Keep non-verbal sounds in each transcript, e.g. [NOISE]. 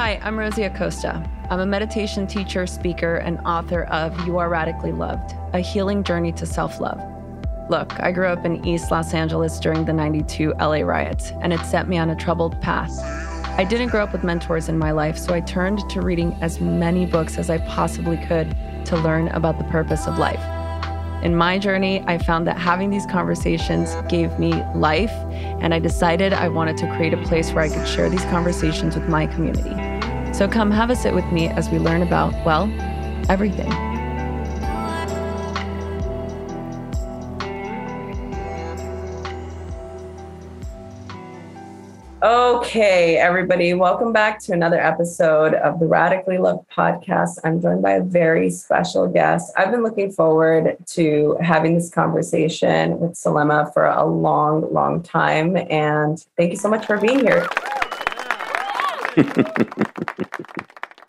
Hi, I'm Rosie Acosta. I'm a meditation teacher, speaker, and author of You Are Radically Loved A Healing Journey to Self Love. Look, I grew up in East Los Angeles during the 92 LA riots, and it set me on a troubled path. I didn't grow up with mentors in my life, so I turned to reading as many books as I possibly could to learn about the purpose of life. In my journey, I found that having these conversations gave me life, and I decided I wanted to create a place where I could share these conversations with my community. So come have a sit with me as we learn about, well, everything. Okay, everybody, welcome back to another episode of the Radically Loved podcast. I'm joined by a very special guest. I've been looking forward to having this conversation with Selema for a long, long time. And thank you so much for being here. [LAUGHS]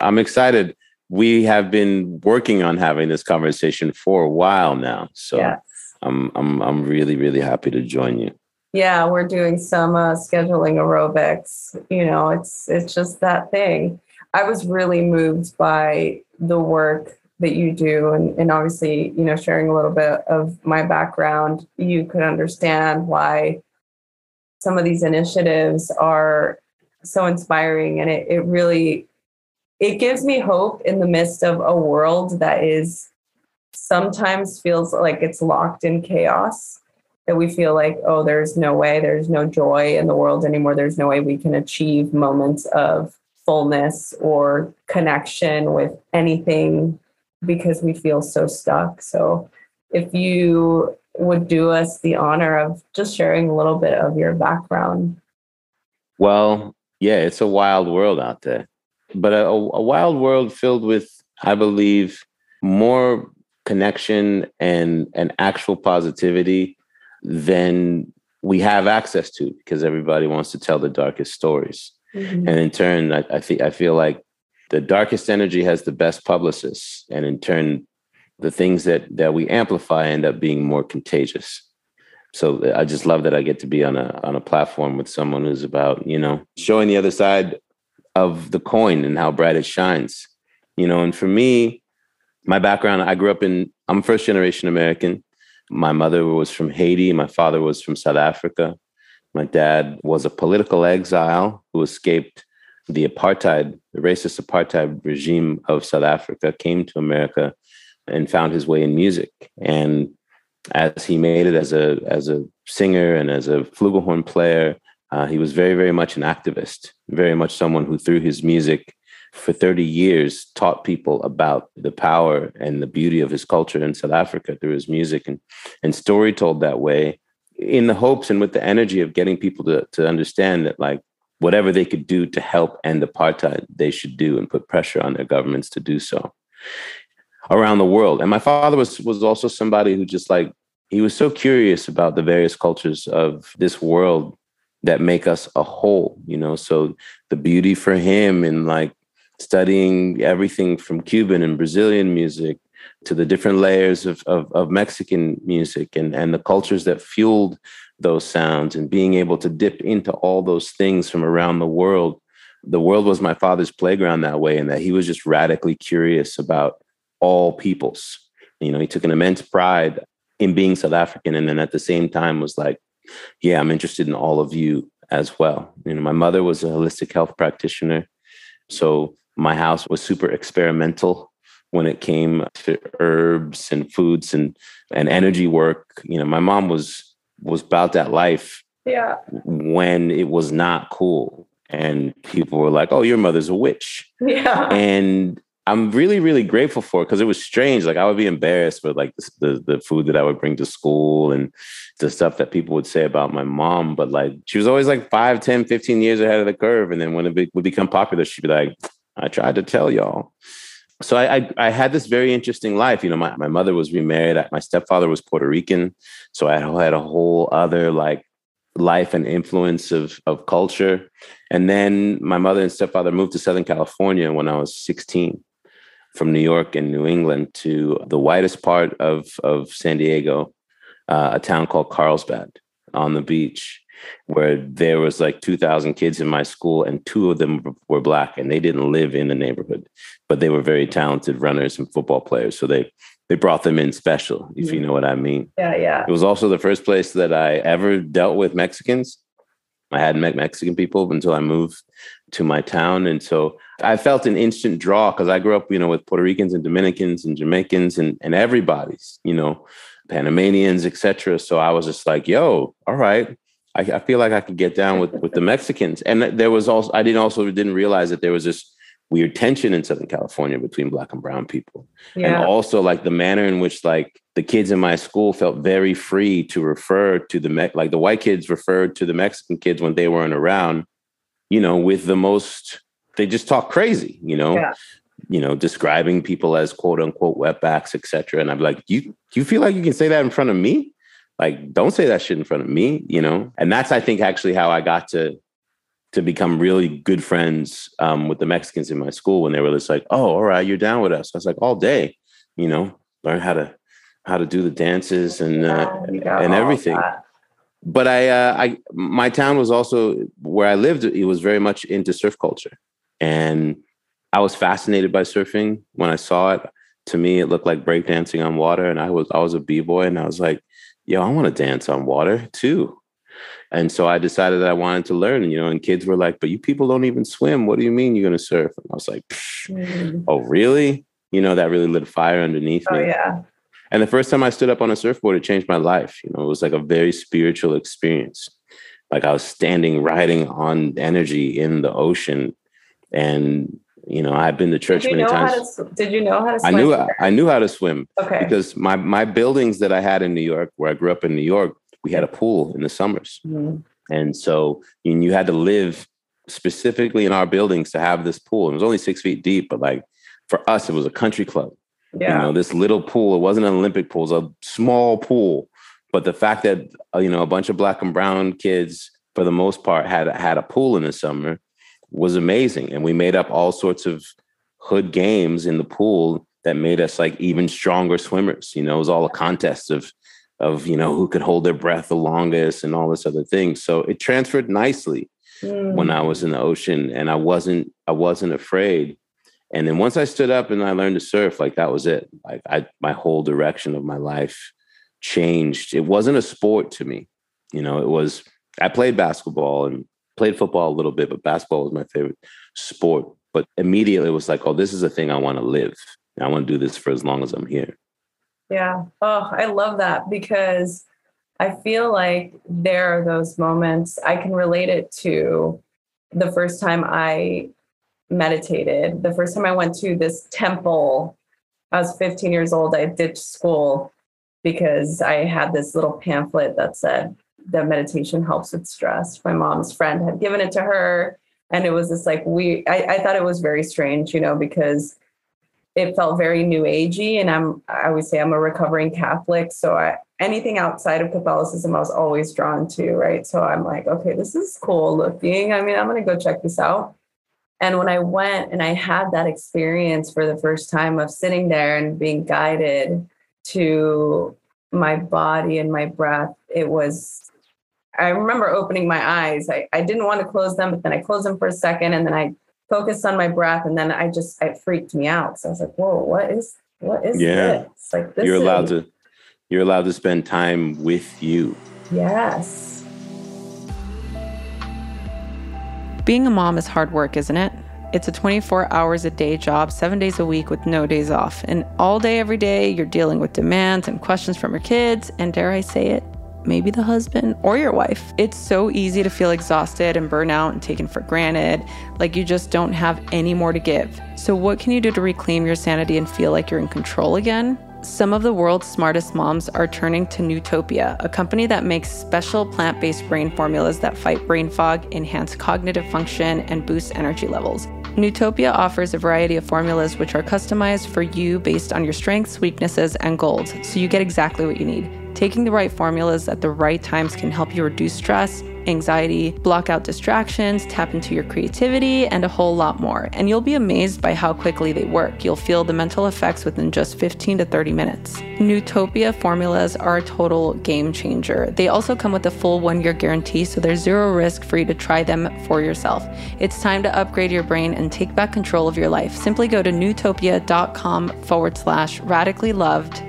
I'm excited. We have been working on having this conversation for a while now. So yes. I'm, I'm, I'm really, really happy to join you yeah we're doing some uh, scheduling aerobics you know it's it's just that thing i was really moved by the work that you do and, and obviously you know sharing a little bit of my background you could understand why some of these initiatives are so inspiring and it, it really it gives me hope in the midst of a world that is sometimes feels like it's locked in chaos that we feel like, oh, there's no way, there's no joy in the world anymore. There's no way we can achieve moments of fullness or connection with anything because we feel so stuck. So, if you would do us the honor of just sharing a little bit of your background. Well, yeah, it's a wild world out there, but a, a wild world filled with, I believe, more connection and and actual positivity than we have access to because everybody wants to tell the darkest stories. Mm-hmm. And in turn, I, I, th- I feel like the darkest energy has the best publicists. And in turn, the things that, that we amplify end up being more contagious. So I just love that I get to be on a on a platform with someone who's about, you know, showing the other side of the coin and how bright it shines. You know, and for me, my background, I grew up in I'm first generation American. My mother was from Haiti. My father was from South Africa. My dad was a political exile who escaped the apartheid, the racist apartheid regime of South Africa, came to America and found his way in music. And as he made it as a as a singer and as a flugelhorn player, uh, he was very, very much an activist, very much someone who through his music for 30 years taught people about the power and the beauty of his culture in South Africa through his music and, and story told that way in the hopes and with the energy of getting people to, to understand that like whatever they could do to help end apartheid, they should do and put pressure on their governments to do so around the world. And my father was was also somebody who just like he was so curious about the various cultures of this world that make us a whole, you know. So the beauty for him in like studying everything from Cuban and Brazilian music to the different layers of, of, of, Mexican music and, and the cultures that fueled those sounds and being able to dip into all those things from around the world. The world was my father's playground that way, and that he was just radically curious about all peoples. You know, he took an immense pride in being South African, and then at the same time was like, yeah, I'm interested in all of you as well. You know, my mother was a holistic health practitioner. So my house was super experimental when it came to herbs and foods and and energy work. You know, my mom was was about that life. Yeah. When it was not cool. And people were like, Oh, your mother's a witch. Yeah. And I'm really, really grateful for it because it was strange. Like I would be embarrassed with like the, the, the food that I would bring to school and the stuff that people would say about my mom. But like she was always like 5, 10, 15 years ahead of the curve. And then when it would become popular, she'd be like, I tried to tell y'all. So I, I, I had this very interesting life. You know, my, my mother was remarried. My stepfather was Puerto Rican. So I had a whole other like life and influence of, of culture. And then my mother and stepfather moved to Southern California when I was 16 from New York and New England to the widest part of, of San Diego, uh, a town called Carlsbad on the beach. where there was like 2000 kids in my school and two of them were black and they didn't live in the neighborhood but they were very talented runners and football players so they they brought them in special if you mm-hmm. know what i mean yeah yeah it was also the first place that i ever dealt with mexicans i hadn't met mexican people until i moved to my town and so i felt an instant draw because i grew up you know with puerto ricans and dominicans and jamaicans and, and everybody's you know panamanians etc so i was just like yo all right I, I, feel like I could get down with with the Mexicans. And there was also I didn't also didn't realize that there was this weird tension in Southern California between black and brown people. Yeah. And also like the manner in which like the kids in my school felt very free to refer to the Me- like the white kids referred to the Mexican kids when they weren't around, you know, with the most they just talk crazy, you know. Yeah. You know, describing people as quote unquote wetbacks, etc. And I'm like, you do you feel like you can say that in front of me? Like, don't say that shit in front of me, you know? And that's, I think, actually how I got to to become really good friends um, with the Mexicans in my school when they were just like, "Oh, all right, you're down with us." I was like, "All day," you know, learn how to how to do the dances and uh, and everything. But I, uh, I, my town was also where I lived. It was very much into surf culture, and I was fascinated by surfing when I saw it. To me, it looked like breakdancing on water, and I was I was a b boy, and I was like, yo, I want to dance on water too. And so I decided that I wanted to learn, you know, and kids were like, but you people don't even swim. What do you mean you're going to surf? And I was like, mm. oh, really? You know, that really lit a fire underneath oh, me. Yeah. And the first time I stood up on a surfboard, it changed my life. You know, it was like a very spiritual experience. Like I was standing, riding on energy in the ocean. And you know, I've been to church many times. To, did you know how to swim? I knew I knew how to swim. Okay. Because my my buildings that I had in New York, where I grew up in New York, we had a pool in the summers. Mm-hmm. And so and you had to live specifically in our buildings to have this pool. It was only six feet deep, but like for us, it was a country club. Yeah. You know, this little pool, it wasn't an Olympic pool, it was a small pool. But the fact that uh, you know a bunch of black and brown kids, for the most part, had had a pool in the summer was amazing. And we made up all sorts of hood games in the pool that made us like even stronger swimmers. You know, it was all a contest of of you know who could hold their breath the longest and all this other thing. So it transferred nicely mm. when I was in the ocean and I wasn't I wasn't afraid. And then once I stood up and I learned to surf, like that was it. Like I my whole direction of my life changed. It wasn't a sport to me. You know, it was I played basketball and played football a little bit, but basketball was my favorite sport. But immediately it was like, oh, this is a thing I want to live. I want to do this for as long as I'm here. Yeah. Oh, I love that because I feel like there are those moments I can relate it to the first time I meditated, the first time I went to this temple. I was 15 years old. I ditched school because I had this little pamphlet that said, that meditation helps with stress. My mom's friend had given it to her. And it was this like we I, I thought it was very strange, you know, because it felt very new agey. And I'm I always say I'm a recovering Catholic. So I anything outside of Catholicism I was always drawn to, right? So I'm like, okay, this is cool looking. I mean, I'm gonna go check this out. And when I went and I had that experience for the first time of sitting there and being guided to my body and my breath, it was I remember opening my eyes. I, I didn't want to close them, but then I closed them for a second and then I focused on my breath and then I just it freaked me out. So I was like, whoa, what is what is yeah. this? Like this You're allowed to you're allowed to spend time with you. Yes. Being a mom is hard work, isn't it? It's a 24 hours a day job, seven days a week with no days off. And all day, every day, you're dealing with demands and questions from your kids. And dare I say it, maybe the husband or your wife. It's so easy to feel exhausted and burn out and taken for granted, like you just don't have any more to give. So, what can you do to reclaim your sanity and feel like you're in control again? Some of the world's smartest moms are turning to Nootopia, a company that makes special plant based brain formulas that fight brain fog, enhance cognitive function, and boost energy levels. Nootopia offers a variety of formulas which are customized for you based on your strengths, weaknesses, and goals, so you get exactly what you need. Taking the right formulas at the right times can help you reduce stress, anxiety, block out distractions, tap into your creativity, and a whole lot more. And you'll be amazed by how quickly they work. You'll feel the mental effects within just 15 to 30 minutes. Nootopia formulas are a total game changer. They also come with a full one year guarantee, so there's zero risk for you to try them for yourself. It's time to upgrade your brain and take back control of your life. Simply go to nootopia.com forward slash radically loved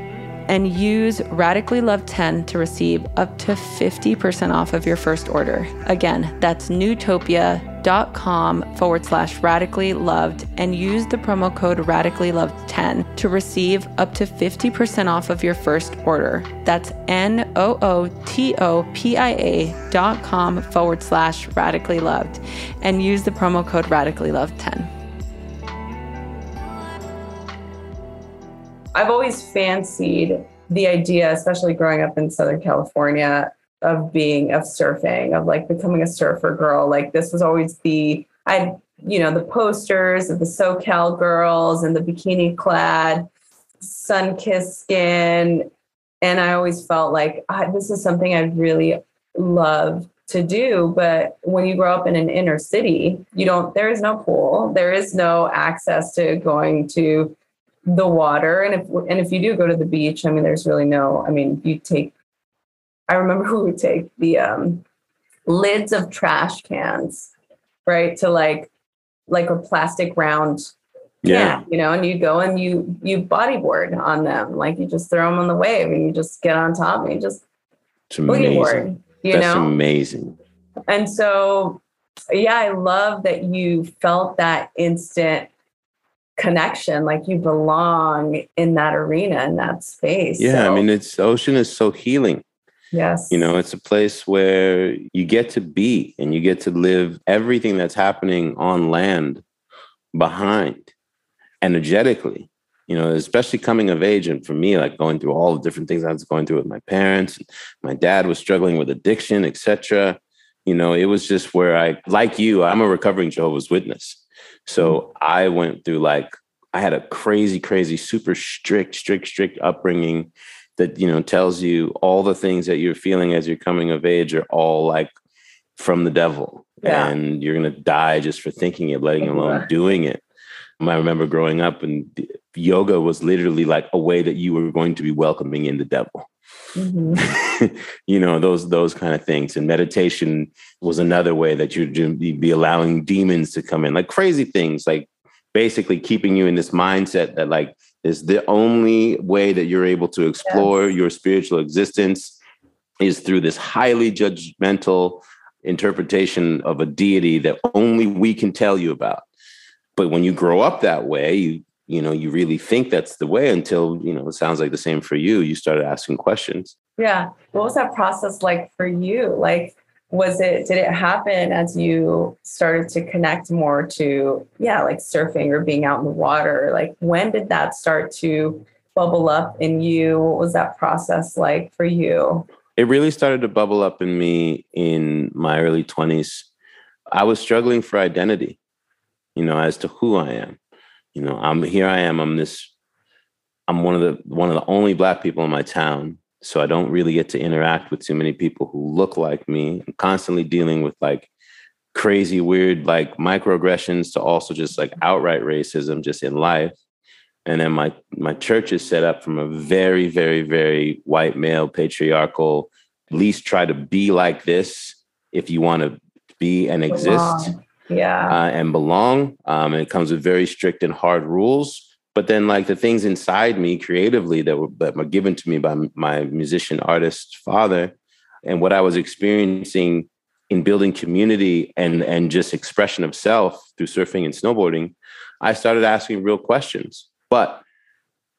and use Radically Love 10 to receive up to 50% off of your first order. Again, that's nootopia.com forward slash radically loved and use the promo code radically loved 10 to receive up to 50% off of your first order. That's N O O T O P I A dot com forward slash radically loved and use the promo code radically loved 10. I've always fancied the idea, especially growing up in Southern California, of being of surfing, of like becoming a surfer girl. Like this was always the I you know the posters of the SoCal girls and the bikini clad, sun kissed skin, and I always felt like ah, this is something I'd really love to do. But when you grow up in an inner city, you don't. There is no pool. There is no access to going to the water and if and if you do go to the beach i mean there's really no i mean you take i remember [LAUGHS] we would take the um lids of trash cans right to like like a plastic round Yeah. can, you know and you go and you you bodyboard on them like you just throw them on the wave and you just get on top and you just It's amazing. bodyboard you That's know amazing. and so yeah i love that you felt that instant connection like you belong in that arena in that space Yeah, So, I mean, it's ocean is so healing. yes You know, it's a place where you get to be and you get to live everything that's happening on land behind energetically. You know, especially coming of age, and for me, like going through all the different things I was going through with my parents. My dad was struggling with addiction, etc. You know, it was just where I, like you, I'm a recovering Jehovah's Witness. So I went through like I had a crazy, crazy, super strict, strict, strict upbringing that you know tells you all the things that you're feeling as you're coming of age are all like from the devil. Yeah. and you're going to die just for thinking it letting alone doing it. Um, I remember growing up and yoga was literally like a way that you were going to be welcoming in the devil Mhm. [LAUGHS] you know those those kind of things. And meditation was another way that you'd be allowing demons to come in like crazy things like basically keeping you in this mindset that like is the only way that you're able to explore your spiritual existence is through this highly judgmental interpretation of a deity that only we can tell you about. But when you grow up that way you you know you really think that's the way until you know it sounds like the same for you you started asking questions. Yeah. What was that process like for you? Like was it did it happen as you started to connect more to yeah like surfing or being out in the water? Like when did that start to bubble up in you? What was that process like for you? It really started to bubble up in me in my early 20s i was struggling for identity you know as to who i am you know i'm here i am i'm this i'm one of the one of the only black people in my town so i don't really get to interact with too many people who look like me. I'm constantly dealing with like crazy weird like microaggressions to also just like outright racism just in life. And then my my church is set up from a very very very white male patriarchal at least try to be like this if you want to be and exist. Belong. Yeah. uh, and belong. Um, and it comes with very strict and hard rules. But then like the things inside me creatively that were that were given to me by my musician artist father and what i was experiencing in building community and and just expression of self through surfing and snowboarding i started asking real questions. But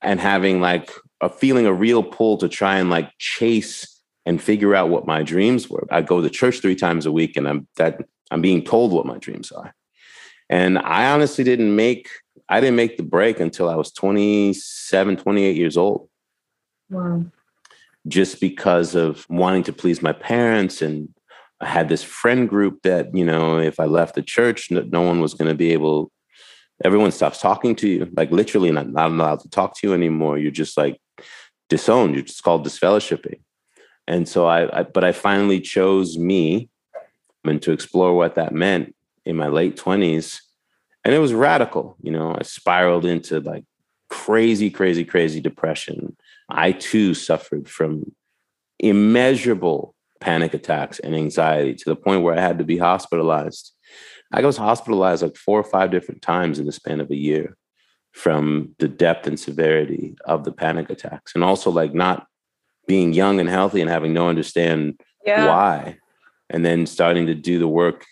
and having like a feeling a real pull to try and like chase and figure out what my dreams were. I go to church three times a week and i'm that i'm being told what my dreams are. And i honestly didn't make i didn't make the break until i was 27 28 years old. Wow. just because of wanting to please my parents and i had this friend group that you know if i left the church no, no one was going to be able everyone stops talking to you. Like literally not, not allowed to talk to you anymore. You're just like disowned. You're just called disfellowshipping. And so I, I but I finally chose me and to explore what that meant in my late 20s. And it was radical, you know, I spiraled into like crazy, crazy, crazy depression. I too suffered from immeasurable panic attacks and anxiety to the point where I had to be hospitalized. I was hospitalized like four or five different times in the span of a year from the depth and severity of the panic attacks. And also like not being young and healthy and having no understand yeah. why. And then starting to do the work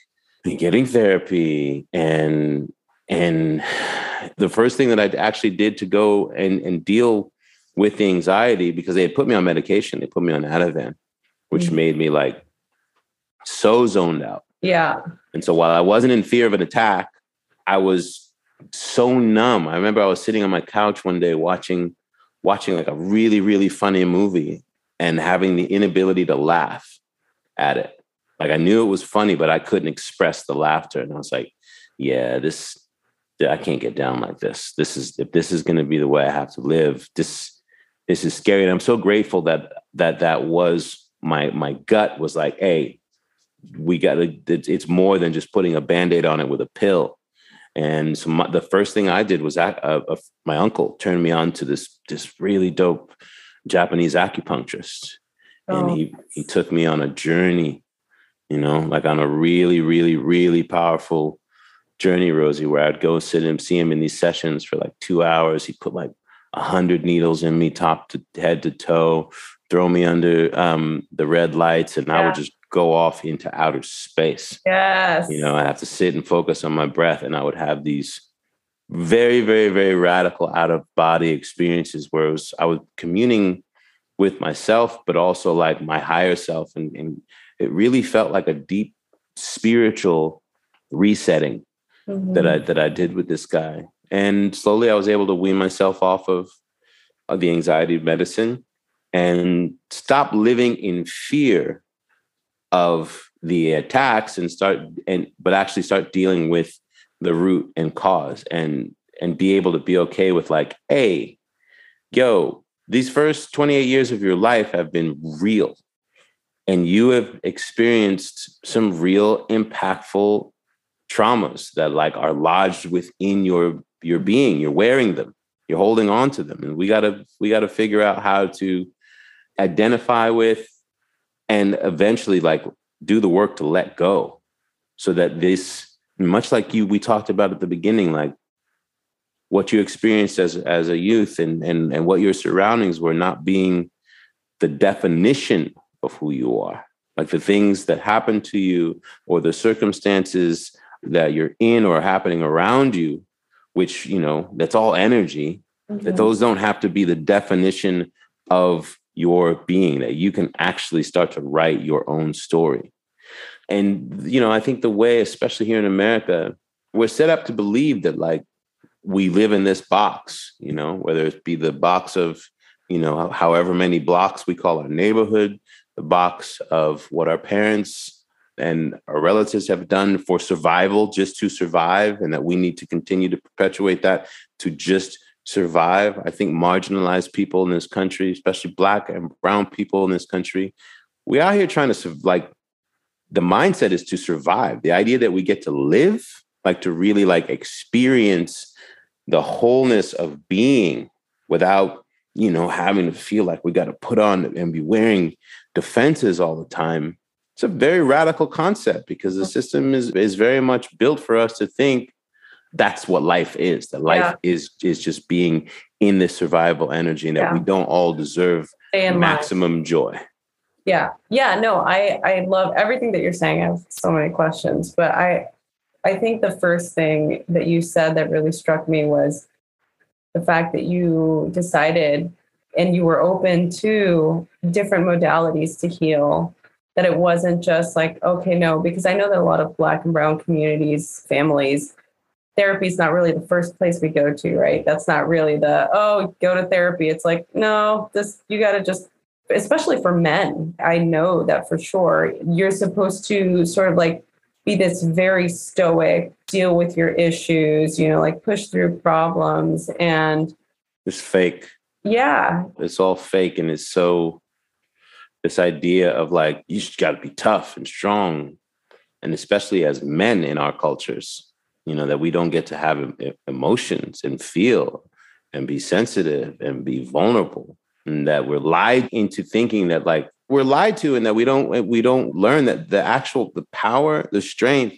and getting therapy and and the first thing that I actually did to go and, and deal with the anxiety because they had put me on medication, they put me on Ativan, which mm-hmm. made me like so zoned out. Yeah. And so while I wasn't in fear of an attack, I was so numb. I remember I was sitting on my couch one day watching watching like a really really funny movie and having the inability to laugh at it. Like I knew it was funny but I couldn't express the laughter and I was like, yeah, this I can't get down like this. This is if this is going to be the way I have to live. This this is scary and I'm so grateful that that that was my my gut was like, "Hey, we got to it's more than just putting a band-aid on it with a pill and so my, the first thing I did was uh, uh, my uncle turned me on to this this really dope Japanese acupuncturist, oh. and he he took me on a journey, you know, like on a really really really powerful journey, Rosie, where I'd go sit and see him in these sessions for like two hours. He put like a hundred needles in me, top to head to toe, throw me under um, the red lights, and yeah. I would just go off into outer space. Yes. You know, I have to sit and focus on my breath, and I would have these very, very, very radical out of body experiences where was, I was communing with myself, but also like my higher self. And, and it really felt like a deep spiritual resetting mm-hmm. that I that I did with this guy. And slowly I was able to wean myself off of, of the anxiety medicine and stop living in fear of the attacks and start and but actually start dealing with the root and cause and and be able to be okay with like hey yo these first 28 years of your life have been real and you have experienced some real impactful traumas that like are lodged within your your being. You're wearing them. You're holding on to them. And we got to we got to figure out how to identify with and eventually like do the work to let go so that this much like you we talked about at the beginning like what you experienced as as a youth and and and what your surroundings were not being the definition of who you are like the things that happen to you or the circumstances that you're in or happening around you which you know that's all energy mm-hmm. that those don't have to be the definition of your being, that you can actually start to write your own story. And, you know, I think the way, especially here in America, we're set up to believe that like we live in this box, you know, whether it be the box of, you know, however many blocks we call our neighborhood, the box of what our parents and our relatives have done for survival, just to survive, and that we need to continue to perpetuate that to just survive. I think marginalized people in this country, especially black and brown people in this country, we are here trying to like the mindset is to survive. The idea that we get to live, like to really like experience the wholeness of being without, you know, having to feel like we got to put on and be wearing defenses all the time. It's a very radical concept because the system is is very much built for us to think that's what life is. That life yeah. is is just being in this survival energy, and that yeah. we don't all deserve maximum life. joy. Yeah, yeah. No, I I love everything that you're saying. I have so many questions, but I I think the first thing that you said that really struck me was the fact that you decided and you were open to different modalities to heal that it wasn't just like okay no because i know that a lot of black and brown communities families therapy is not really the first place we go to, right? That's not really the, oh, go to therapy. It's like, no, this, you got to just, especially for men, I know that for sure. You're supposed to sort of like be this very stoic, deal with your issues, you know, like push through problems and it's fake. Yeah. It's all fake and it's so this idea of like, you just got to be tough and strong. And especially as men in our cultures, you know, that we don't get to have emotions and feel and be sensitive and be vulnerable. And that we're lied into thinking that like we're lied to and that we don't we don't learn that the actual the power, the strength,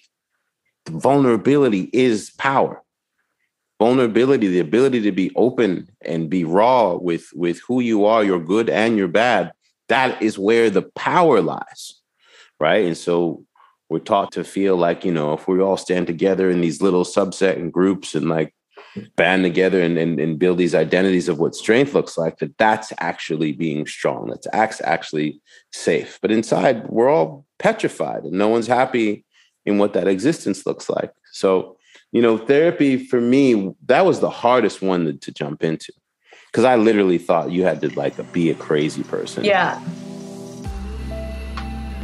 the vulnerability is power vulnerability the ability to be open and be raw with with who you are your good and your bad that is where the power lies right? And so we're taught to feel like you know if we all stand together in these little subset and groups and like band together and, and, and build these identities of what strength looks like that that's actually being strong that's actually safe. But inside we're all petrified and no one's happy in what that existence looks like. So you know, therapy for me, that was the hardest one to, to jump into. Cause I literally thought you had to like be a crazy person. Yeah.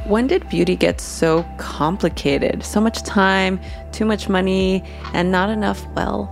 When did beauty get so complicated? So much time, too much money, and not enough, well,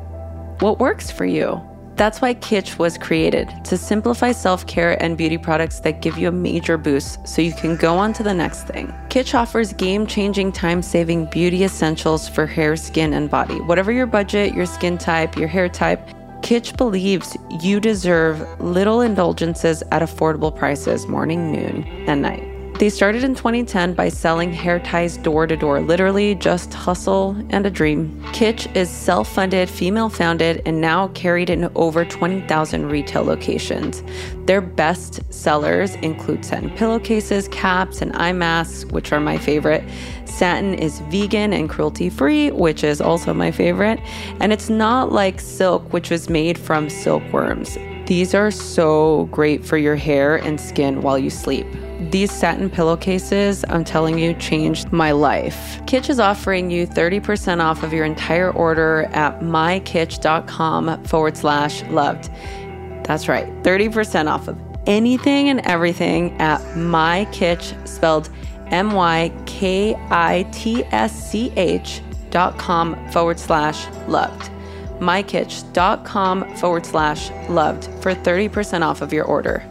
what works for you? That's why Kitsch was created to simplify self care and beauty products that give you a major boost so you can go on to the next thing. Kitsch offers game changing, time saving beauty essentials for hair, skin, and body. Whatever your budget, your skin type, your hair type, Kitsch believes you deserve little indulgences at affordable prices morning, noon, and night. They started in 2010 by selling hair ties door to door, literally just hustle and a dream. Kitsch is self funded, female founded, and now carried in over 20,000 retail locations. Their best sellers include satin pillowcases, caps, and eye masks, which are my favorite. Satin is vegan and cruelty free, which is also my favorite. And it's not like silk, which was made from silkworms. These are so great for your hair and skin while you sleep. These satin pillowcases, I'm telling you, changed my life. Kitsch is offering you 30% off of your entire order at mykitsch.com forward slash loved. That's right, 30% off of anything and everything at mykitsch, spelled M Y K I T S C H dot com forward slash loved. mykitsch.com forward slash loved for 30% off of your order.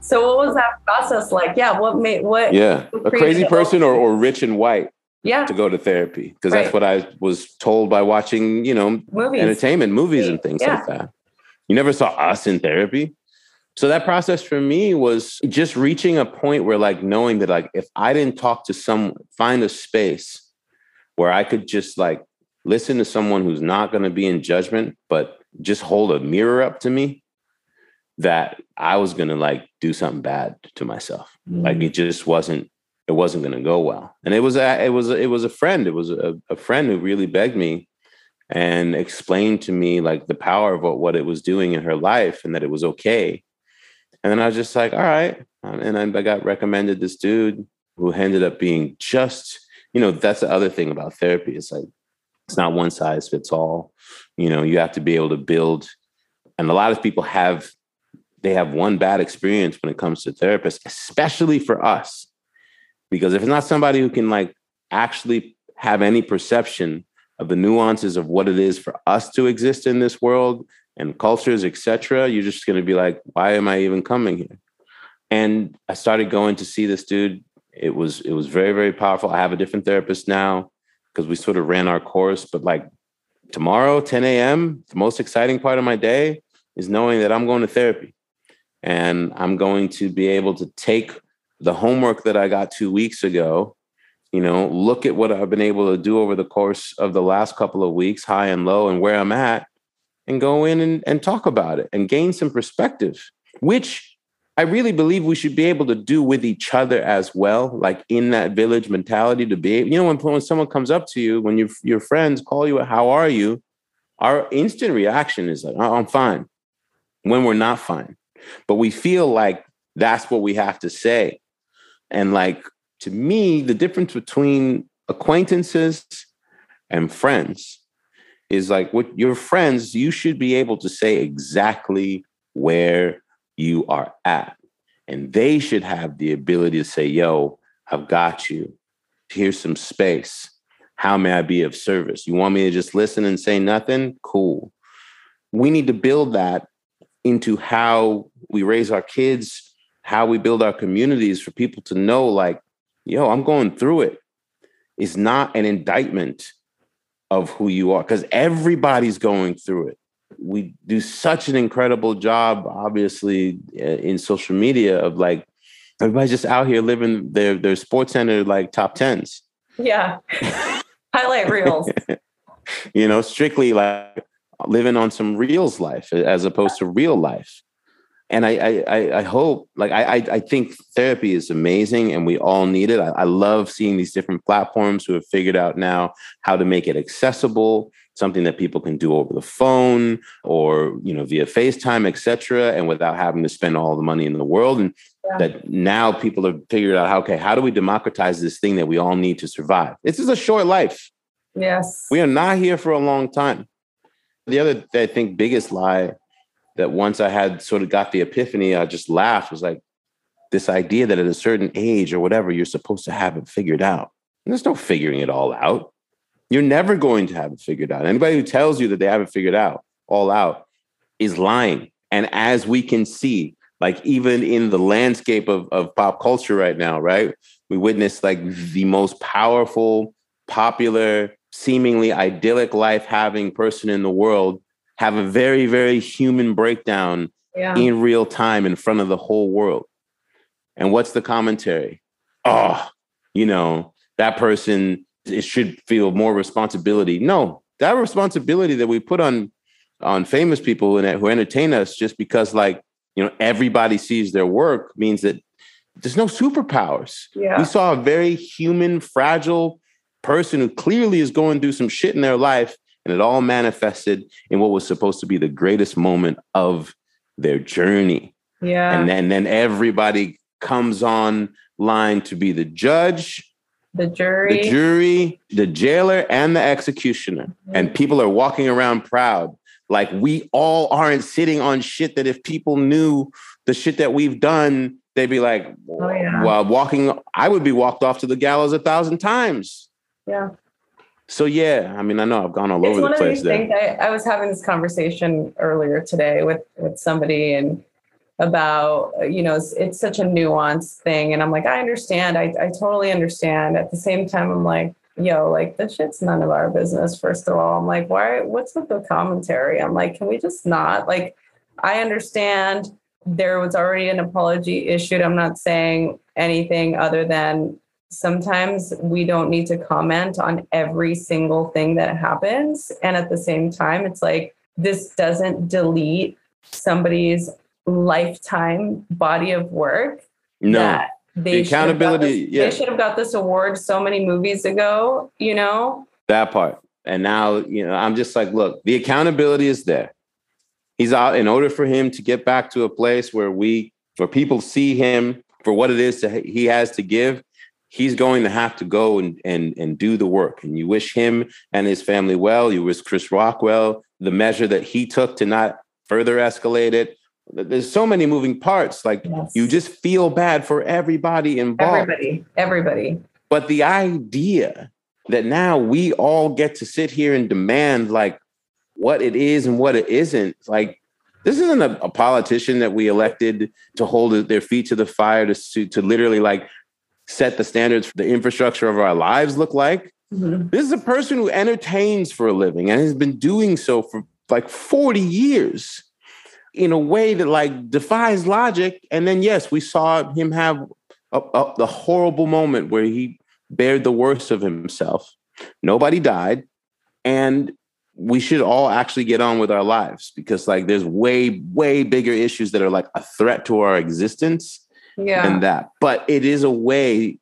So what was that process like? Yeah, what made what? Yeah, a crazy person or, or rich and white. Yeah, to go to therapy because right. that's what I was told by watching, you know, movies. entertainment movies and things yeah. like that. You never saw us in therapy. So that process for me was just reaching a point where like knowing that like if I didn't talk to someone, find a space where I could just like listen to someone who's not going to be in judgment, but just hold a mirror up to me that I was going to like do something bad to myself. Mm. Like it just wasn't it wasn't going to go well. And it was a, it was a, it was a friend. It was a, a friend who really begged me and explained to me like the power of what, what it was doing in her life and that it was okay. And then I was just like, all right. Um, and I got recommended this dude who ended up being just, you know, that's the other thing about therapy. It's like it's not one size fits all. You know, you have to be able to build and a lot of people have they have one bad experience when it comes to therapists, especially for us. Because if it's not somebody who can like actually have any perception of the nuances of what it is for us to exist in this world and cultures, etc., you're just going to be like, why am I even coming here? And I started going to see this dude. It was it was very very powerful. I have a different therapist now because we sort of ran our course. But like tomorrow, 10 a.m., the most exciting part of my day is knowing that I'm going to therapy and I'm going to be able to take the homework that I got two weeks ago, you know, look at what I've been able to do over the course of the last couple of weeks, high and low, and where I'm at, and go in and, and talk about it and gain some perspective, which I really believe we should be able to do with each other as well, like in that village mentality to be, you know, when, when someone comes up to you, when your, your friends call you, how are you? Our instant reaction is like, oh, I'm fine when we're not fine but we feel like that's what we have to say. And like to me, the difference between acquaintances and friends is like with your friends, you should be able to say exactly where you are at. And they should have the ability to say, yo, I've got you. Here's some space. How may I be of service? You want me to just listen and say nothing? Cool. We need to build that into how we raise our kids, how we build our communities for people to know, like, yo, I'm going through it. it, is not an indictment of who you are, because everybody's going through it. We do such an incredible job, obviously, in social media of like everybody's just out here living their their SportsCenter like top tens. Yeah. [LAUGHS] Highlight reels. [LAUGHS] you know, strictly like living on some reels life as opposed to real life. And I, I, I hope, like, I, I think therapy is amazing, and we all need it. I, I love seeing these different platforms who have figured out now how to make it accessible, something that people can do over the phone or you know via FaceTime, etc., and without having to spend all the money in the world. And yeah. that now people have figured out, okay, how do we democratize this thing that we all need to survive? This is a short life. Yes, we are not here for a long time. The other, I think, biggest lie that once I had sort of got the epiphany, I just laughed was like this idea that at a certain age or whatever, you're supposed to have it figured out. And there's no figuring it all out. You're never going to have it figured out. Anybody who tells you that they have it figured out, all out, is lying. And as we can see, like even in the landscape of, of pop culture right now, right? We witness like the most powerful, popular, seemingly idyllic life having person in the world have a very, very human breakdown yeah. in real time in front of the whole world. And what's the commentary? Oh, you know, that person it should feel more responsibility. No, that responsibility that we put on on famous people and who entertain us just because like, you know, everybody sees their work means that there's no superpowers. Yeah. We saw a very human, fragile person who clearly is going through some shit in their life, and it all manifested in what was supposed to be the greatest moment of their journey. Yeah. And then, then everybody comes on line to be the judge, the jury, the jury, the jailer, and the executioner. Mm-hmm. And people are walking around proud. Like we all aren't sitting on shit that if people knew the shit that we've done, they'd be like, oh, yeah. well, walking, I would be walked off to the gallows a thousand times. Yeah. So yeah, I mean, I know I've gone all it's over the place there. I, I was having this conversation earlier today with with somebody and about you know it's, it's, such a nuanced thing, and I'm like, I understand, I I totally understand. At the same time, I'm like, yo, like this shit's none of our business. First of all, I'm like, why? What's with the commentary? I'm like, can we just not like? I understand there was already an apology issued. I'm not saying anything other than sometimes we don't need to comment on every single thing that happens. And at the same time, it's like this doesn't delete somebody's lifetime body of work. No. they the accountability. This, yeah. They should have got this award so many movies ago, you know? That part. And now, you know, I'm just like, look, the accountability is there. He's out in order for him to get back to a place where we, where people see him for what it is to, he has to give he's going to have to go and, and, and do the work. And you wish him and his family well. You wish Chris Rock well the measure that he took to not further escalate it. There's so many moving parts. Like yes. you just feel bad for everybody involved. Everybody, everybody. But the idea that now we all get to sit here and demand like what it is and what it isn't, like this isn't a, a, politician that we elected to hold their feet to the fire to, to literally like set the standards for the infrastructure of our lives look like. Mm-hmm. This is a person who entertains for a living and has been doing so for like 40 years in a way that like defies logic. And then, yes, we saw him have a, a, the horrible moment where he bared the worst of himself. Nobody died. And we should all actually get on with our lives because like there's way, way bigger issues that are like a threat to our existence yeah. and that. But it is a way.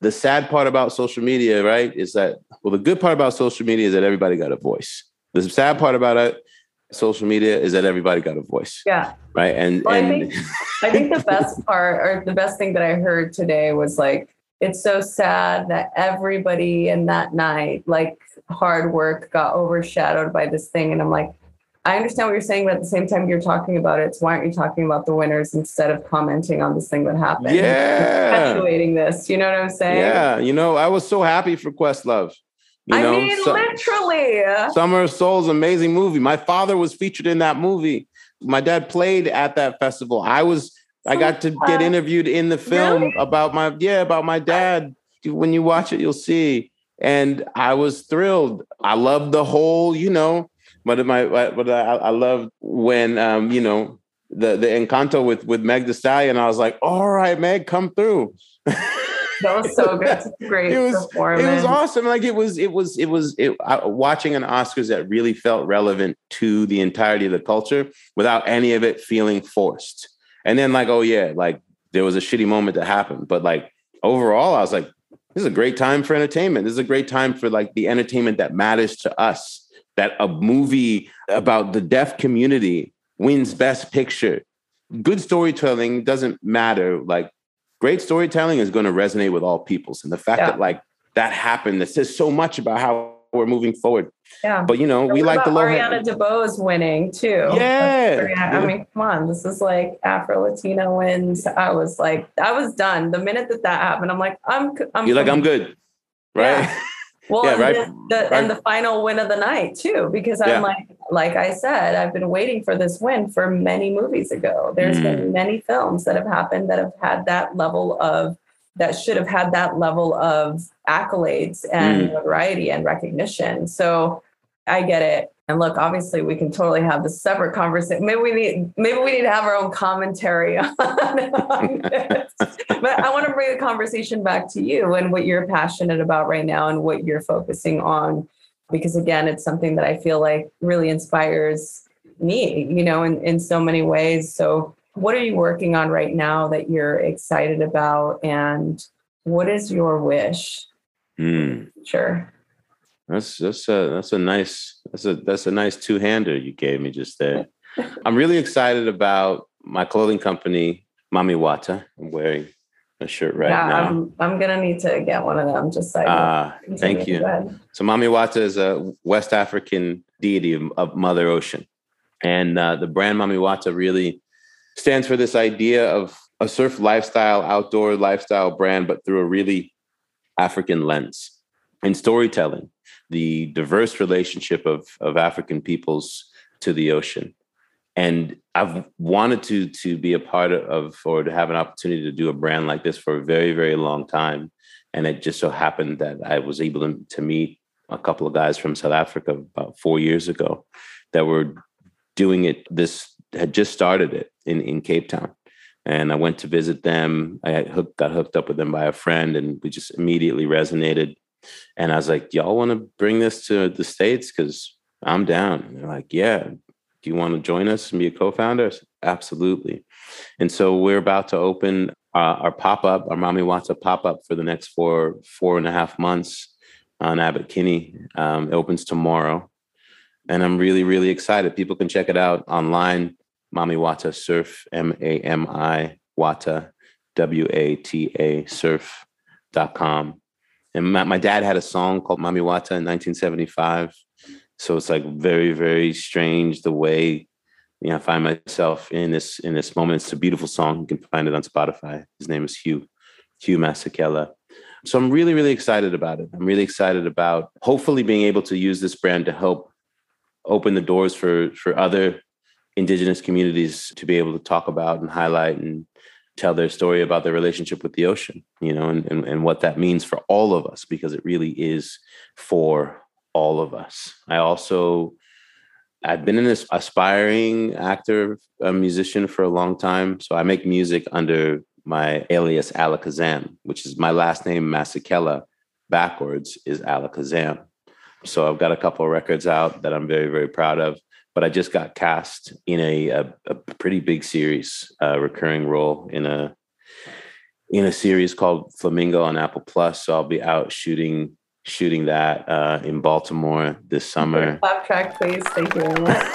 The sad part about social media, right, is that well, the good part about social media is that everybody got a voice. The sad part about it, social media, is that everybody got a voice. Yeah. Right. And well, and I think, I think the best [LAUGHS] part or the best thing that I heard today was like it's so sad that everybody in that night, like hard work, got overshadowed by this thing. And I'm like, I understand what you're saying, but at the same time, you're talking about it. So why aren't you talking about the winners instead of commenting on this thing that happened? Yeah, perpetuating this. You know what I'm saying? Yeah, you know, I was so happy for Questlove. You I know, mean, so, literally. Summer of Soul's amazing movie. My father was featured in that movie. My dad played at that festival. I was I got to get interviewed in the film Really? about my yeah about my dad. When you watch it, you'll see. And I was thrilled. I loved the whole, you know, but my but I, I loved when um, you know, the the Encanto with with Meg Thee Stallion. I was like, all right, Meg, come through. [LAUGHS] That was so good. [LAUGHS] Great It was- performance. it was awesome. Like it was, it was, it was it, I, watching an Oscars that really felt relevant to the entirety of the culture without any of it feeling forced. And then like, oh yeah, like there was a shitty moment that happened, but like overall, I was like, this is a great time for entertainment. This is a great time for like the entertainment that matters to us. That a movie about the deaf community wins Best Picture. Good storytelling doesn't matter. Like great storytelling is going to resonate with all peoples, and the fact Yeah. that like that happened that says so much about how we're moving forward. yeah. But you know, And we like the low. Ariana DeBose winning too. Yeah. I mean, come on, this is like Afro Latina wins. I was like, I was done the minute that that happened. I'm like, I'm, I'm. You're like, I'm good, right? Yeah. [LAUGHS] Well, Yeah, and, right- the, the, right. and the final win of the night too, because I'm Yeah. like, like I said, I've been waiting for this win for many movies ago. There's Mm. been many films that have happened that have had that level of that should have had that level of accolades and Mm. notoriety and recognition. So I get it. And look, obviously, we can totally have this separate conversation. Maybe we need, maybe we need to have our own commentary on, [LAUGHS] on this. But I want to bring the conversation back to you and what you're passionate about right now and what you're focusing on, because again, it's something that I feel like really inspires me, you know, in, in so many ways. So, what are you working on right now that you're excited about, and what is your wish? Hmm. Sure. That's that's a that's a nice that's a that's a nice two hander you gave me just there. [LAUGHS] I'm really excited about my clothing company, Mami Wata. I'm wearing a shirt right yeah, now. I'm I'm gonna need to get one of them. Just like Ah, thank you. So Mami Wata is a West African deity of, of Mother Ocean. And uh, the brand Mami Wata really stands for this idea of a surf lifestyle, outdoor lifestyle brand, but through a really African lens. In storytelling, the diverse relationship of, of African peoples to the ocean. And I've wanted to, to be a part of or to have an opportunity to do a brand like this for a very, very long time. And it just so happened that I was able to, meet a couple of guys from South Africa about four years ago that were doing it. This had just started it in, in Cape Town. And I went to visit them. I got hooked up with them by a friend, and we just immediately resonated. And I was like, "Y'all want to bring this to the states? Because I'm down." And they're like, "Yeah, do you want to join us and be a co-founder?" Said, Absolutely. And so we're about to open uh, our pop-up, our Mami Wata pop-up for the next four four and a half months on Abbot Kinney. Um, it opens tomorrow, and I'm really really excited. People can check it out online. Mami Wata Surf, M A M I Wata, W A T A Surf.com. And my, my dad had a song called Mami Wata in 1975. So it's like very, very strange the way you know, I find myself in this in this moment. It's a beautiful song. You can find it on Spotify. His name is Hugh, Hugh Masekela. So I'm really, really excited about it. I'm really excited about hopefully being able to use this brand to help open the doors for for other indigenous communities to be able to talk about and highlight and tell their story about their relationship with the ocean, you know, and, and, and what that means for all of us, because it really is for all of us. I also I've been an aspiring actor, a musician for a long time. So I make music under my alias Alekesam, which is my last name, Masekela, backwards is Alekesam. So I've got a couple of records out that I'm very, very proud of. But I just got cast in a, a, a pretty big series, a recurring role in a in a series called Flamingo on Apple Plus. So I'll be out shooting shooting that uh, in Baltimore this summer. Clap track, please. Thank you very much.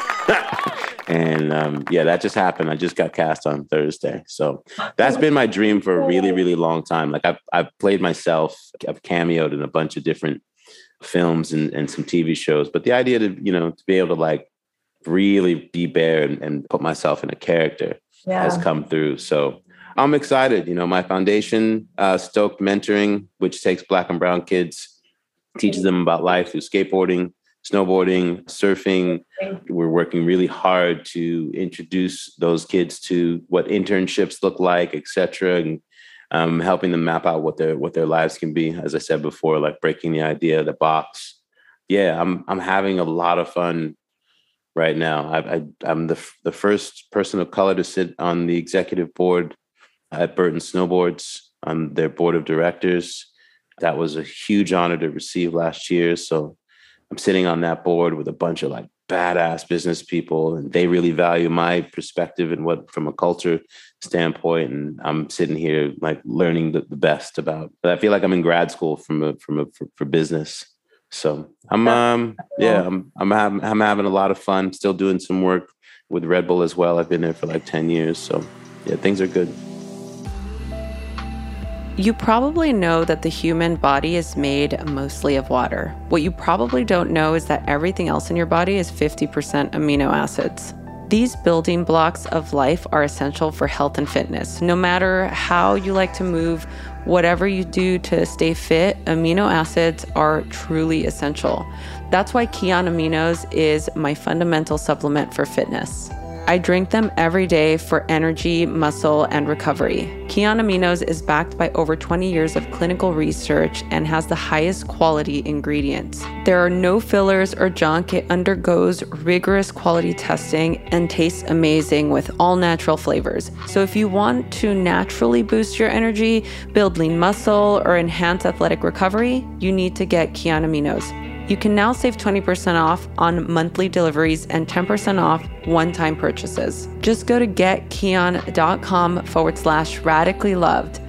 [LAUGHS] and um, yeah, that just happened. I just got cast on Thursday. So that's been my dream for a really, really long time. Like I've, I've played myself, I've cameoed in a bunch of different films and, and some TV shows. But the idea to, you know, to be able to like really be bare and, and put myself in a character Yeah. has come through. So I'm excited. You know, my foundation, uh, Stoked Mentoring, which takes black and brown kids, teaches them about life through skateboarding, snowboarding, surfing. We're working really hard to introduce those kids to what internships look like, et cetera, and um, helping them map out what their what their lives can be. As I said before, like breaking the idea, of the box. Yeah, I'm I'm having a lot of fun right now. I, I'm the the first person of color to sit on the executive board at Burton Snowboards on their board of directors. That was a huge honor to receive last year. So I'm sitting on that board with a bunch of like badass business people and they really value my perspective and what from a culture standpoint and i'm sitting here like learning the, the best about but i feel like i'm in grad school from a from a for, for business so i'm um yeah i'm I'm having, I'm having a lot of fun still doing some work with red bull as well i've been there for like 10 years so yeah things are good you probably know that the human body is made mostly of water. What you probably don't know is that everything else in your body is 50% amino acids. These building blocks of life are essential for health and fitness. No matter how you like to move, whatever you do to stay fit, amino acids are truly essential. That's why Kion Aminos is my fundamental supplement for fitness. I drink them every day for energy, muscle, and recovery. Kion Aminos is backed by over 20 years of clinical research and has the highest quality ingredients. There are no fillers or junk. It undergoes rigorous quality testing and tastes amazing with all natural flavors. So if you want to naturally boost your energy, build lean muscle, or enhance athletic recovery, you need to get Kion Aminos. You can now save 20% off on monthly deliveries and 10% off one time purchases. Just go to getkion.com forward slash radically loved.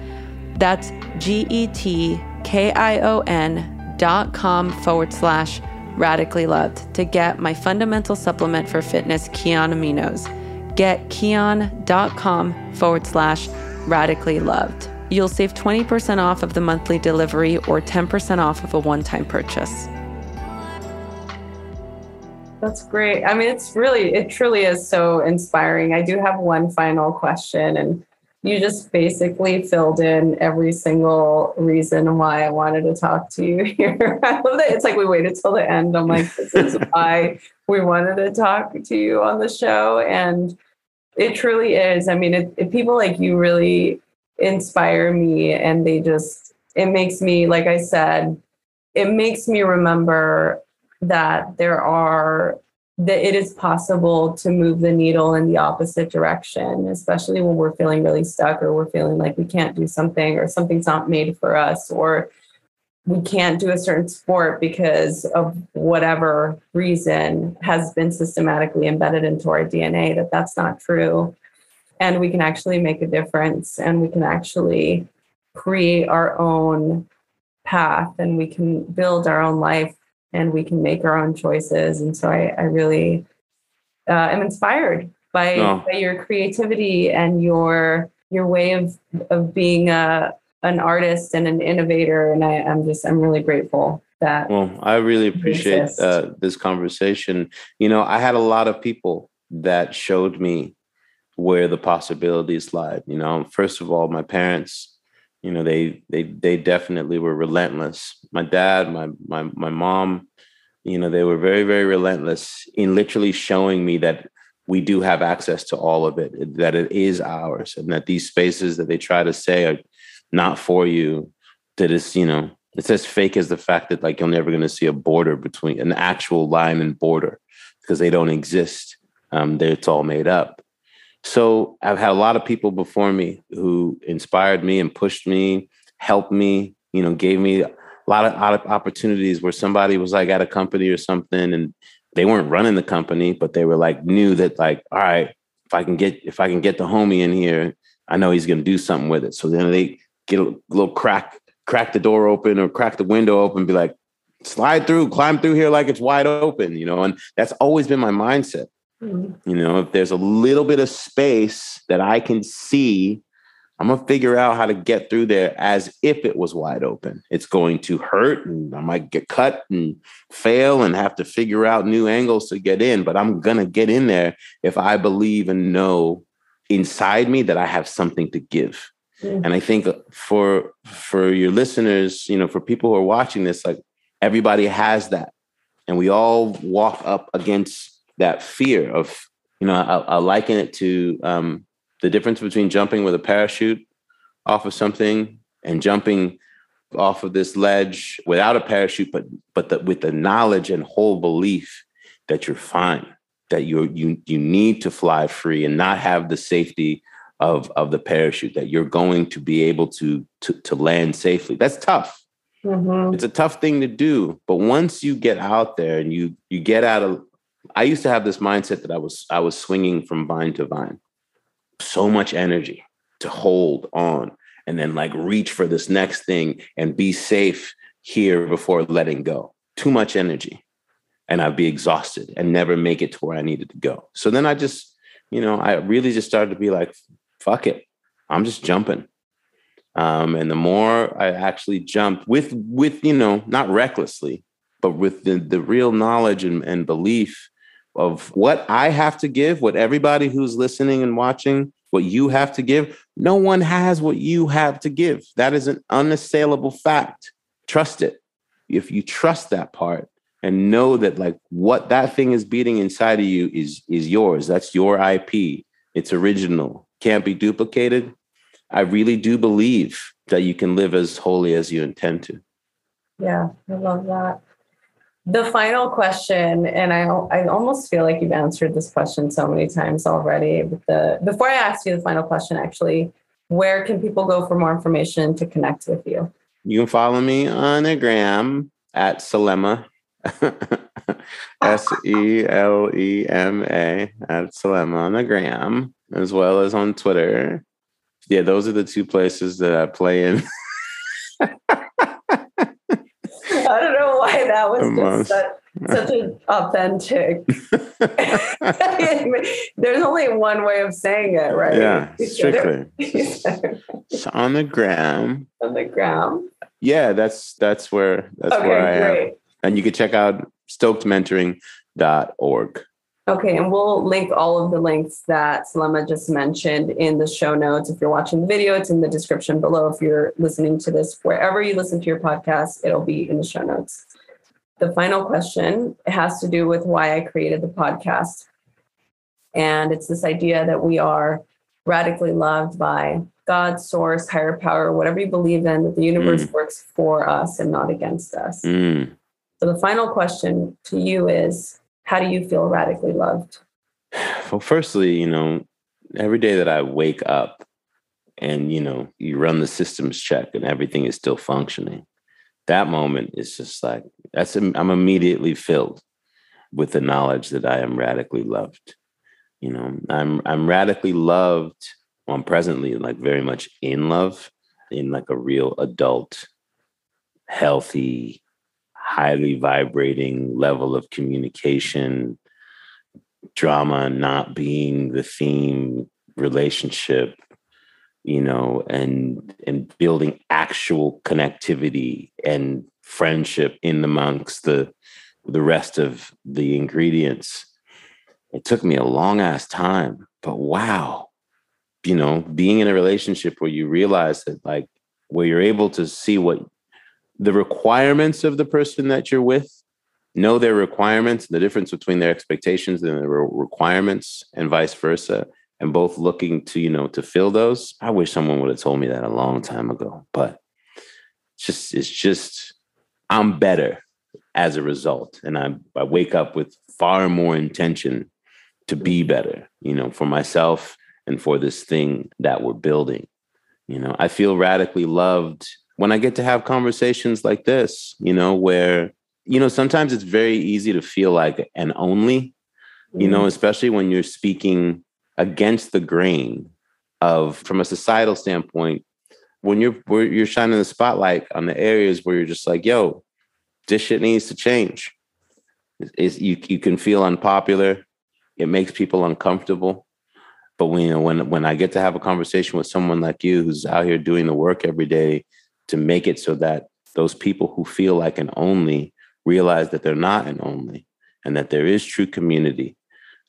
That's G E T K I O N dot com forward slash radically loved to get my fundamental supplement for fitness, Kion Aminos. Get kion.com forward slash radically loved. You'll save 20% off of the monthly delivery or 10% off of a one time purchase. That's great. I mean, it's really, it truly is so inspiring. I do have one final question, and you just basically filled in every single reason why I wanted to talk to you [LAUGHS] here. I love that it's like we waited till the end. I'm like, this is [LAUGHS] why we wanted to talk to you on the show. And it truly is. I mean, it, it, people like you really inspire me, and they just, it makes me, like I said, it makes me remember that there are that it is possible to move the needle in the opposite direction, especially when we're feeling really stuck or we're feeling like we can't do something or something's not made for us or we can't do a certain sport because of whatever reason has been systematically embedded into our DNA that that's not true. And we can actually make a difference and we can actually create our own path and we can build our own life and we can make our own choices. And so I, I really uh, am inspired by, oh. by your creativity and your your way of of being a an artist and an innovator. And I, I'm just I'm really grateful that. Well, I really appreciate uh, this conversation. You know, I had a lot of people that showed me where the possibilities lied. You know, first of all, my parents you know they they they definitely were relentless. My dad my my my mom you know they were very very relentless in literally showing me that we do have access to all of it that it is ours and that these spaces that they try to say are not for you that is you know it's as fake as the fact that like you're never going to see a border between an actual line and border because they don't exist. Um, it's all made up so I've had a lot of people before me who inspired me and pushed me, helped me, you know, gave me a lot of opportunities where somebody was like at a company or something and they weren't running the company, but they were like knew that like, all right, if I can get if I can get the homie in here, I know he's gonna do something with it. So then they get a little crack, crack the door open or crack the window open, be like, slide through, climb through here like it's wide open, you know. And that's always been my mindset. Mm-hmm. You know, if there's a little bit of space that I can see, I'm gonna figure out how to get through there as if it was wide open. It's going to hurt and I might get cut and fail and have to figure out new angles to get in, but I'm gonna get in there if I believe and know inside me that I have something to give. Mm-hmm. And I think for for your listeners, you know, for people who are watching this, like everybody has that and we all walk up against that fear of, you know, I, I liken it to um, the difference between jumping with a parachute off of something and jumping off of this ledge without a parachute, but but the, with the knowledge and whole belief that you're fine, that you you you need to fly free and not have the safety of of the parachute, that you're going to be able to to, to land safely. That's tough. Mm-hmm. It's a tough thing to do, but once you get out there and you you get out of, I used to have this mindset that I was I was swinging from vine to vine, so much energy to hold on and then like reach for this next thing and be safe here before letting go. Too much energy. And I'd be exhausted and never make it to where I needed to go. So then I just, you know, I really just started to be like, fuck it. I'm just jumping. Um, and the more I actually jump with, with, you know, not recklessly, but with the, the real knowledge and, and belief of what I have to give, what everybody who's listening and watching what you have to give. No one has what you have to give. That is an unassailable fact. Trust it. If you trust that part and know that like what that thing is beating inside of you is is yours. That's your IP. It's original. Can't be duplicated. I really do believe that you can live as holy as you intend to. Yeah, I love that. The final question, and I, I almost feel like you've answered this question so many times already. But the before I ask you the final question, actually, where can people go for more information to connect with you? You can follow me on a gram at Selema, [LAUGHS] S E L E M A at Selema on the gram, as well as on Twitter. Yeah, those are the two places that I play in. [LAUGHS] [LAUGHS] I don't know why that was just such, such an authentic. [LAUGHS] There's only one way of saying it, right? Yeah, [LAUGHS] strictly. it's on the gram. On the gram. Yeah, that's that's where that's okay, where I great. am. And you can check out stokedmentoring.org. Okay, and we'll link all of the links that Selema just mentioned in the show notes. If you're watching the video, it's in the description below. If you're listening to this wherever you listen to your podcast, it'll be in the show notes. The final question has to do with why I created the podcast. And it's this idea that we are radically loved by God, source, higher power, whatever you believe in, that the universe mm. works for us and not against us. Mm. So the final question to you is how do you feel radically loved? Well, firstly, you know, every day that I wake up and, you know, you run the systems check and everything is still functioning, that moment is just like, that's, I'm immediately filled with the knowledge that I am radically loved. You know, I'm, I'm radically loved. Well, I'm presently like very much in love in like a real adult, healthy, highly vibrating level of communication, drama not being the theme, relationship, you know, and and building actual connectivity and friendship in amongst the the rest of the ingredients. It took me a long ass time, but wow, you know, being in a relationship where you realize that like where you're able to see what the requirements of the person that you're with, know their requirements, the difference between their expectations and their requirements, and vice versa, and both looking to, you know, to fill those. I wish someone would have told me that a long time ago, but it's just, it's just, I'm better as a result. And I, I wake up with far more intention to be better, you know, for myself and for this thing that we're building. You know, I feel radically loved when I get to have conversations like this, you know, where, you know, sometimes it's very easy to feel like an only, you know, mm-hmm. especially when you're speaking against the grain of, from a societal standpoint, when you're where you're shining the spotlight on the areas where you're just like, yo, this shit needs to change. It's, you you can feel unpopular. It makes people uncomfortable. But when you know, when when I get to have a conversation with someone like you who's out here doing the work every day to make it so that those people who feel like an only realize that they're not an only and that there is true community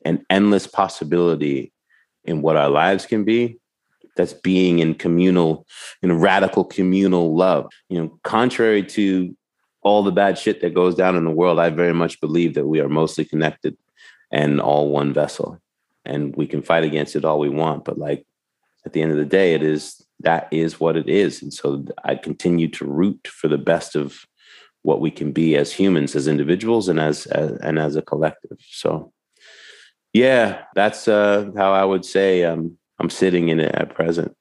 and endless possibility in what our lives can be that's being in communal in radical communal love you know contrary to all the bad shit that goes down in the world, I very much believe that we are mostly connected and all one vessel. And we can fight against it all we want. But like at the end of the day, it is that is what it is. And so I continue to root for the best of what we can be as humans, as individuals, and as, as and as a collective. So yeah, that's uh, how I would say um, I'm sitting in it at present.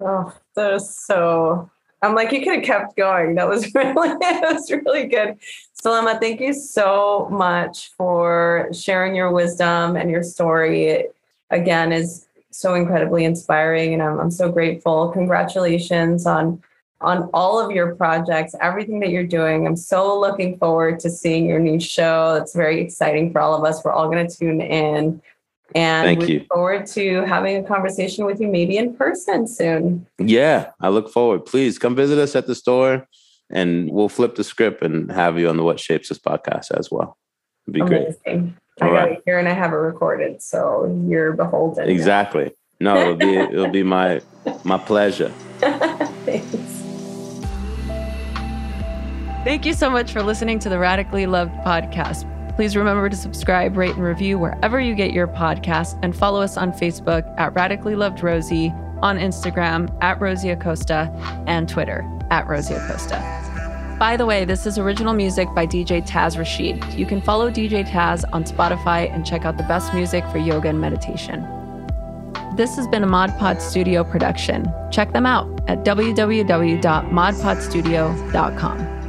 Oh, that is so I'm like, you could have kept going. That was [LAUGHS] really, that was really good. Selema, thank you so much for sharing your wisdom and your story. Again, is so incredibly inspiring, and I'm, I'm so grateful. Congratulations on on all of your projects, everything that you're doing. I'm so looking forward to seeing your new show. It's very exciting for all of us. We're all going to tune in. And Thank you. look forward to having a conversation with you maybe in person soon. Yeah, I look forward. Please come visit us at the store and we'll flip the script and have you on the What Shapes Us podcast as well. It'd be Amazing. great. I All got right. it here and I have it recorded, so you're beholden. Exactly. No, it'll be [LAUGHS] it'll be my my pleasure. Thanks. Thank you so much for listening to the Radically Loved podcast. Please remember to subscribe, rate, and review wherever you get your podcast, and follow us on Facebook at Radically Loved Rosie, on Instagram at Rosie Acosta, and Twitter at Rosie Acosta. By the way, this is original music by DJ Taz Rashid. You can follow DJ Taz on Spotify and check out the best music for yoga and meditation. This has been a Mod Pod Studio production. Check them out at www.modpodstudio.com.